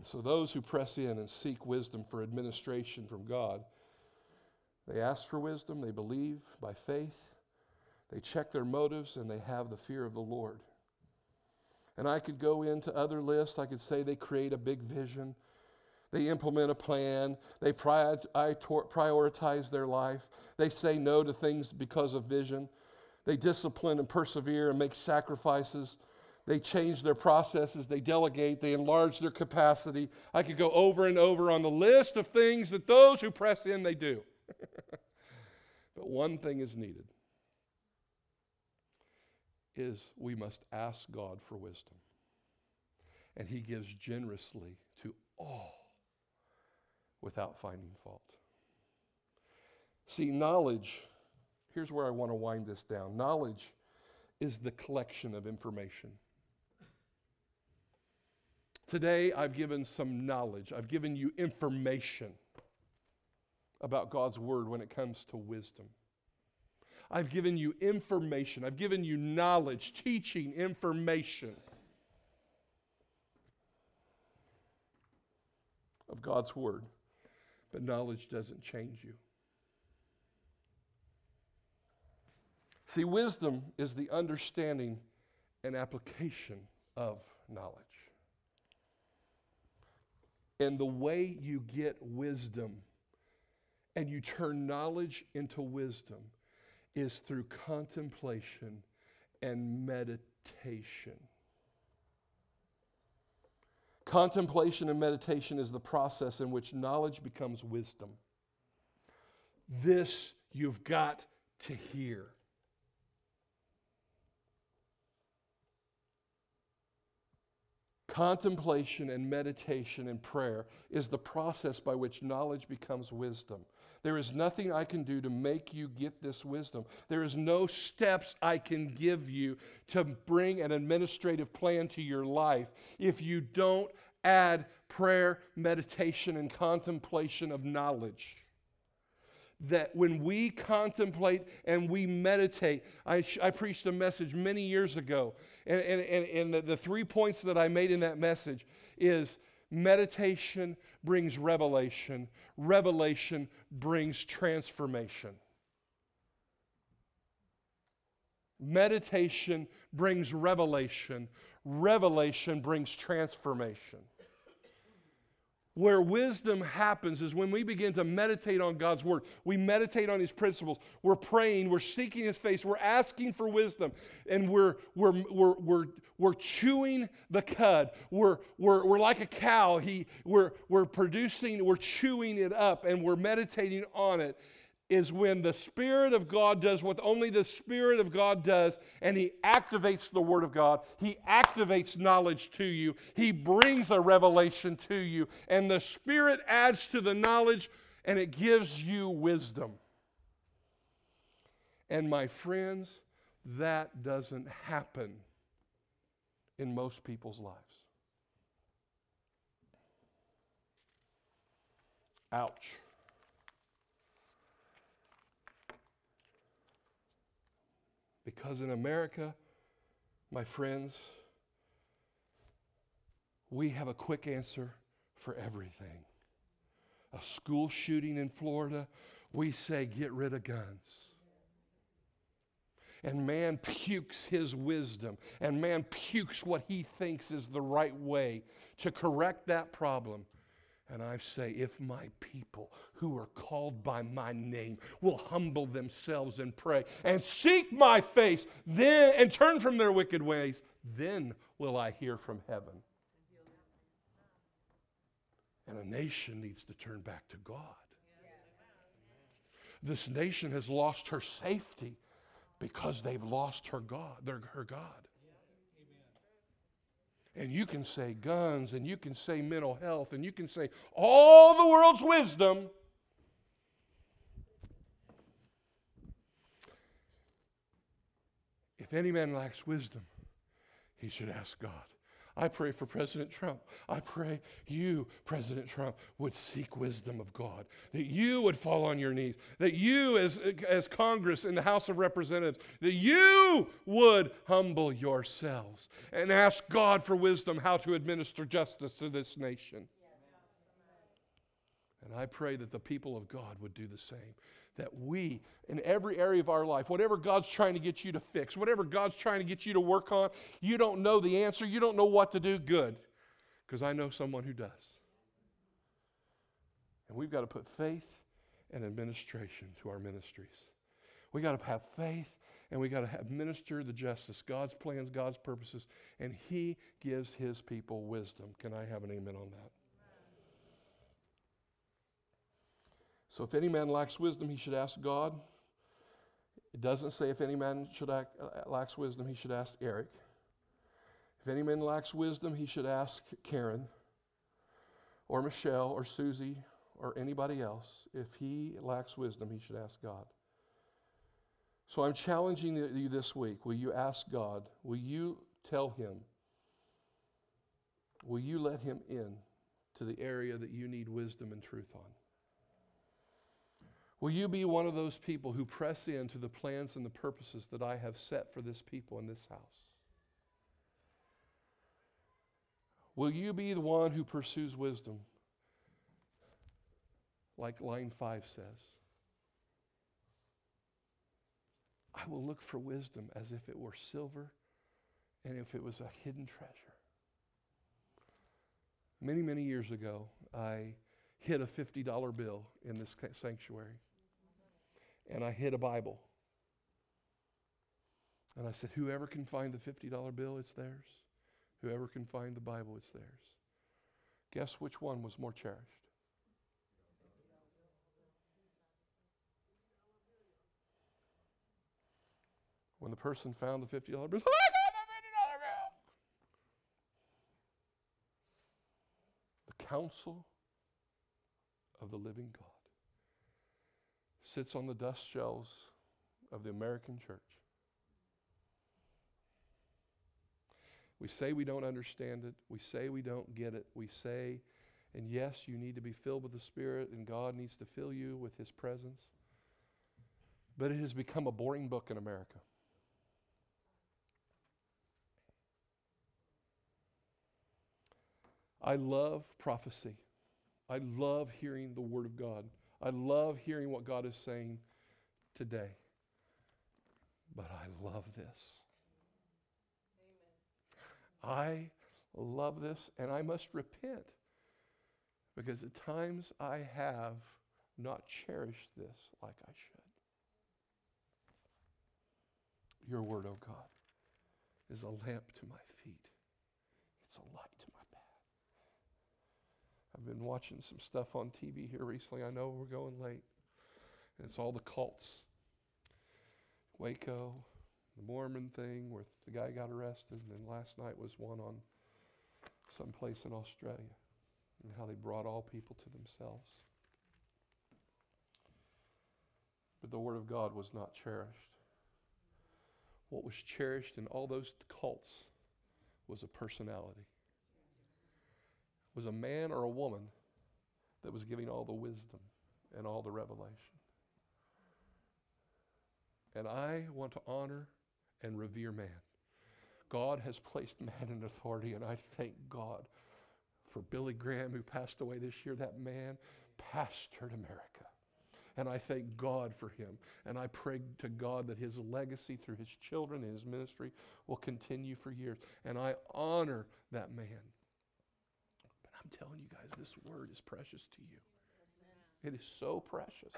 And so those who press in and seek wisdom for administration from God, they ask for wisdom, they believe by faith, they check their motives, and they have the fear of the Lord. And I could go into other lists. I could say they create a big vision, they implement a plan, they prioritize their life, they say no to things because of vision, they discipline and persevere and make sacrifices they change their processes, they delegate, they enlarge their capacity. I could go over and over on the list of things that those who press in they do. but one thing is needed is we must ask God for wisdom. And he gives generously to all without finding fault. See, knowledge, here's where I want to wind this down. Knowledge is the collection of information. Today, I've given some knowledge, I've given you information about God's Word when it comes to wisdom. I've given you information, I've given you knowledge, teaching, information of God's Word. But knowledge doesn't change you. See, wisdom is the understanding and application of knowledge. And the way you get wisdom and you turn knowledge into wisdom is through contemplation and meditation. Contemplation and meditation is the process in which knowledge becomes wisdom. This you've got to hear. Contemplation and meditation and prayer is the process by which knowledge becomes wisdom. There is nothing I can do to make you get this wisdom. There is no steps I can give you to bring an administrative plan to your life if you don't add prayer, meditation, and contemplation of knowledge that when we contemplate and we meditate, I, I preached a message many years ago, and, and, and, and the, the three points that I made in that message is meditation brings revelation, revelation brings transformation. Meditation brings revelation, revelation brings transformation. Where wisdom happens is when we begin to meditate on God's word. We meditate on his principles. We're praying, we're seeking his face, we're asking for wisdom, and we're, we're, we're, we're, we're chewing the cud. We're, we're, we're like a cow. He, we're, we're producing, we're chewing it up, and we're meditating on it is when the Spirit of God does what only the Spirit of God does, and He activates the Word of God. He activates knowledge to you. He brings a revelation to you, and the Spirit adds to the knowledge, and it gives you wisdom. And my friends, that doesn't happen in most people's lives. Ouch. Because in America, my friends, we have a quick answer for everything. A school shooting in Florida, we say, get rid of guns. And man pukes his wisdom, and man pukes what he thinks is the right way to correct that problem. And I say, if my people who are called by my name will humble themselves and pray and seek my face, then and turn from their wicked ways, then will I hear from heaven. And a nation needs to turn back to God. This nation has lost her safety because they've lost her God, their, her God. And you can say guns, and you can say mental health, and you can say all the world's wisdom. If any man lacks wisdom, he should ask God. I pray for President Trump. I pray you, President Trump, would seek wisdom of God, that you would fall on your knees, that you, as, as Congress in the House of Representatives, that you would humble yourselves and ask God for wisdom how to administer justice to this nation. And I pray that the people of God would do the same that we, in every area of our life, whatever God's trying to get you to fix, whatever God's trying to get you to work on, you don't know the answer, you don't know what to do, good. Because I know someone who does. And we've got to put faith and administration to our ministries. We got to have faith and we got to have minister the justice, God's plans, God's purposes, and He gives His people wisdom. Can I have an amen on that? So if any man lacks wisdom, he should ask God. It doesn't say if any man should act, uh, lacks wisdom, he should ask Eric. If any man lacks wisdom, he should ask Karen or Michelle or Susie or anybody else. If he lacks wisdom, he should ask God. So I'm challenging you this week. Will you ask God? Will you tell him? Will you let him in to the area that you need wisdom and truth on? Will you be one of those people who press into the plans and the purposes that I have set for this people in this house? Will you be the one who pursues wisdom, like line five says? I will look for wisdom as if it were silver and if it was a hidden treasure. Many, many years ago, I hid a $50 bill in this sanctuary and I hid a Bible. And I said, Whoever can find the $50 bill, it's theirs. Whoever can find the Bible, it's theirs. Guess which one was more cherished? When the person found the $50 bill, I got the $50 bill. The counsel of the living God sits on the dust shelves of the American church. We say we don't understand it. We say we don't get it. We say, and yes, you need to be filled with the Spirit, and God needs to fill you with His presence. But it has become a boring book in America. I love prophecy. I love hearing the Word of God. I love hearing what God is saying today. But I love this. Amen. I love this, and I must repent because at times I have not cherished this like I should. Your word, O oh God, is a lamp to my feet, it's a light I've been watching some stuff on TV here recently. I know we're going late. And it's all the cults. Waco, the Mormon thing where the guy got arrested, and then last night was one on some place in Australia and how they brought all people to themselves. But the Word of God was not cherished. What was cherished in all those cults was a personality was a man or a woman that was giving all the wisdom and all the revelation. And I want to honor and revere man. God has placed man in authority, and I thank God for Billy Graham, who passed away this year. That man pastored America. And I thank God for him. And I pray to God that his legacy through his children and his ministry will continue for years. And I honor that man. I'm telling you guys, this word is precious to you. It is so precious.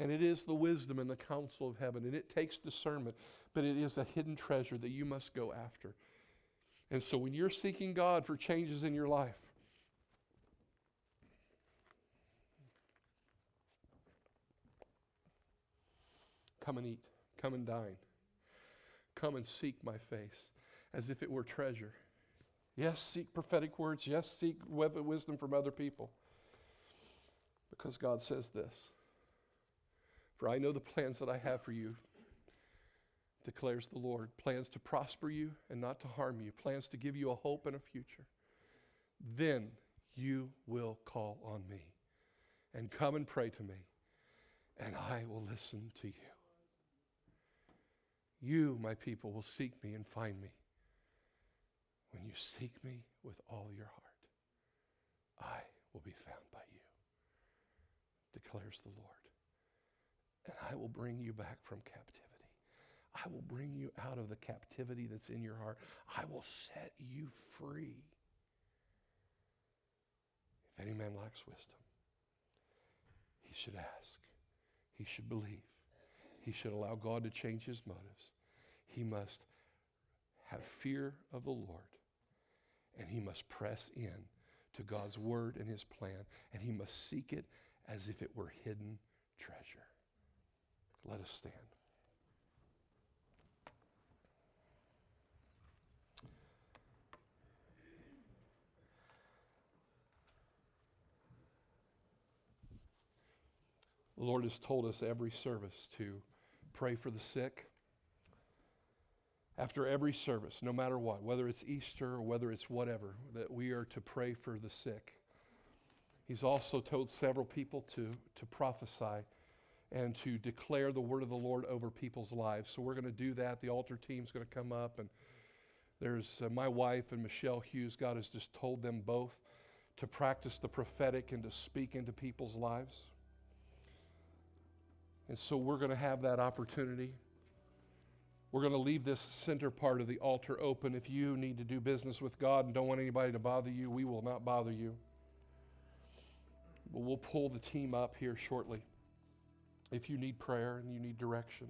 And it is the wisdom and the counsel of heaven. And it takes discernment, but it is a hidden treasure that you must go after. And so when you're seeking God for changes in your life, come and eat, come and dine, come and seek my face as if it were treasure. Yes, seek prophetic words. Yes, seek wisdom from other people. Because God says this For I know the plans that I have for you, declares the Lord plans to prosper you and not to harm you, plans to give you a hope and a future. Then you will call on me and come and pray to me, and I will listen to you. You, my people, will seek me and find me when you seek me with all your heart. I will be found by you, declares the Lord. And I will bring you back from captivity. I will bring you out of the captivity that's in your heart. I will set you free. If any man lacks wisdom, he should ask. He should believe. He should allow God to change his motives. He must have fear of the Lord. And he must press in to God's word and his plan. And he must seek it as if it were hidden treasure. Let us stand. The Lord has told us every service to pray for the sick. After every service, no matter what, whether it's Easter or whether it's whatever, that we are to pray for the sick. He's also told several people to, to prophesy and to declare the word of the Lord over people's lives. So we're going to do that. The altar team's going to come up, and there's uh, my wife and Michelle Hughes. God has just told them both to practice the prophetic and to speak into people's lives. And so we're going to have that opportunity. We're going to leave this center part of the altar open. If you need to do business with God and don't want anybody to bother you, we will not bother you. But we'll pull the team up here shortly. If you need prayer and you need direction,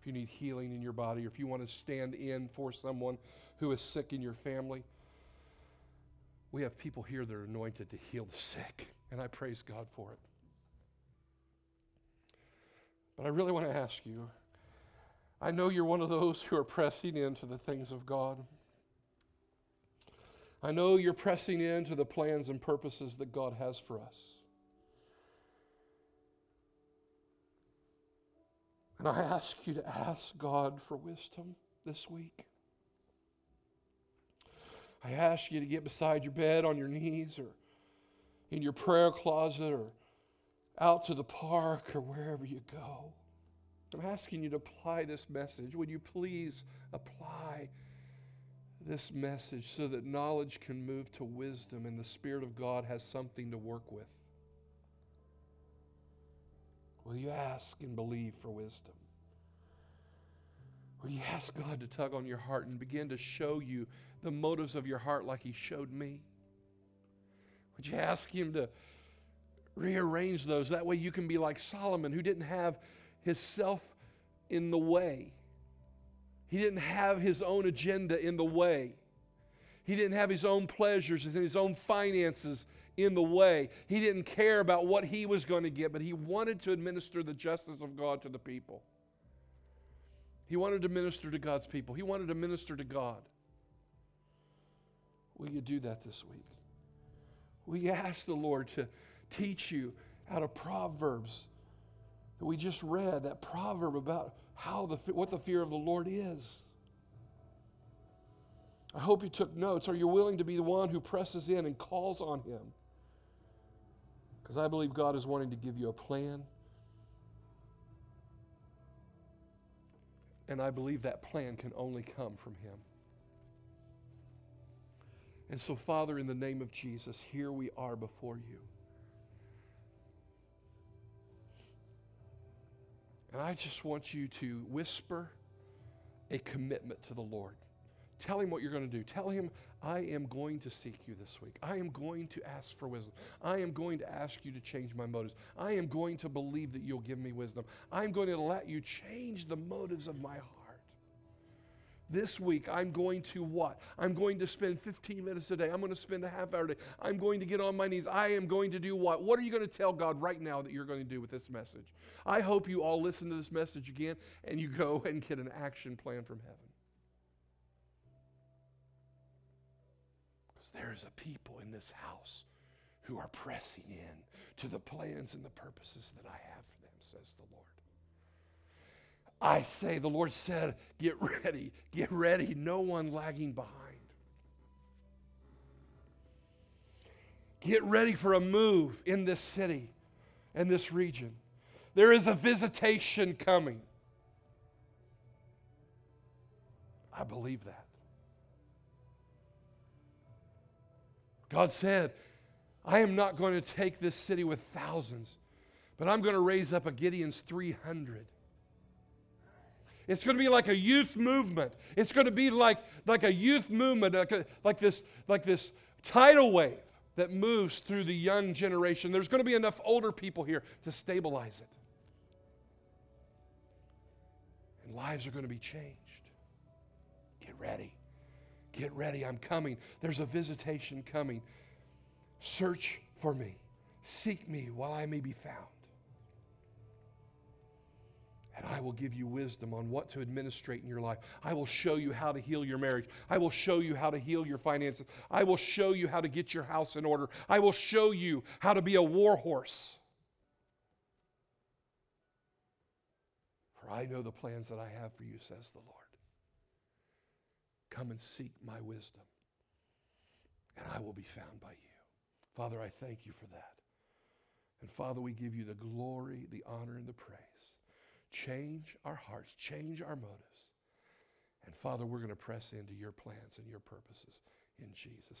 if you need healing in your body, or if you want to stand in for someone who is sick in your family, we have people here that are anointed to heal the sick, and I praise God for it. But I really want to ask you I know you're one of those who are pressing into the things of God. I know you're pressing into the plans and purposes that God has for us. And I ask you to ask God for wisdom this week. I ask you to get beside your bed on your knees or in your prayer closet or out to the park or wherever you go. I'm asking you to apply this message. Would you please apply this message so that knowledge can move to wisdom and the Spirit of God has something to work with? Will you ask and believe for wisdom? Will you ask God to tug on your heart and begin to show you the motives of your heart like He showed me? Would you ask Him to rearrange those. That way you can be like Solomon, who didn't have his self in the way. He didn't have his own agenda in the way. He didn't have his own pleasures and his own finances in the way. He didn't care about what he was going to get, but he wanted to administer the justice of God to the people. He wanted to minister to God's people. He wanted to minister to God. Will you do that this week? Will you ask the Lord to teach you out of Proverbs that we just read, that proverb about how the, what the fear of the Lord is. I hope you took notes. Are you willing to be the one who presses in and calls on Him? Because I believe God is wanting to give you a plan. And I believe that plan can only come from Him. And so, Father, in the name of Jesus, here we are before you. And I just want you to whisper a commitment to the Lord. Tell him what you're going to do. Tell him, I am going to seek you this week. I am going to ask for wisdom. I am going to ask you to change my motives. I am going to believe that you'll give me wisdom. I'm going to let you change the motives of my heart. This week, I'm going to what? I'm going to spend 15 minutes a day. I'm going to spend a half hour a day. I'm going to get on my knees. I am going to do what? What are you going to tell God right now that you're going to do with this message? I hope you all listen to this message again and you go and get an action plan from heaven. Because there is a people in this house who are pressing in to the plans and the purposes that I have for them, says the Lord. I say, the Lord said, get ready, get ready, no one lagging behind. Get ready for a move in this city and this region. There is a visitation coming. I believe that. God said, I am not going to take this city with thousands, but I'm going to raise up a Gideon's 300. It's going to be like a youth movement. It's going to be like, like a youth movement, like, a, like, this, like this tidal wave that moves through the young generation. There's going to be enough older people here to stabilize it. And lives are going to be changed. Get ready. Get ready. I'm coming. There's a visitation coming. Search for me. Seek me while I may be found and I will give you wisdom on what to administrate in your life. I will show you how to heal your marriage. I will show you how to heal your finances. I will show you how to get your house in order. I will show you how to be a war horse. For I know the plans that I have for you, says the Lord. Come and seek my wisdom, and I will be found by you. Father, I thank you for that. And Father, we give you the glory, the honor, and the praise. Change our hearts, change our motives. And Father, we're going to press into your plans and your purposes in Jesus'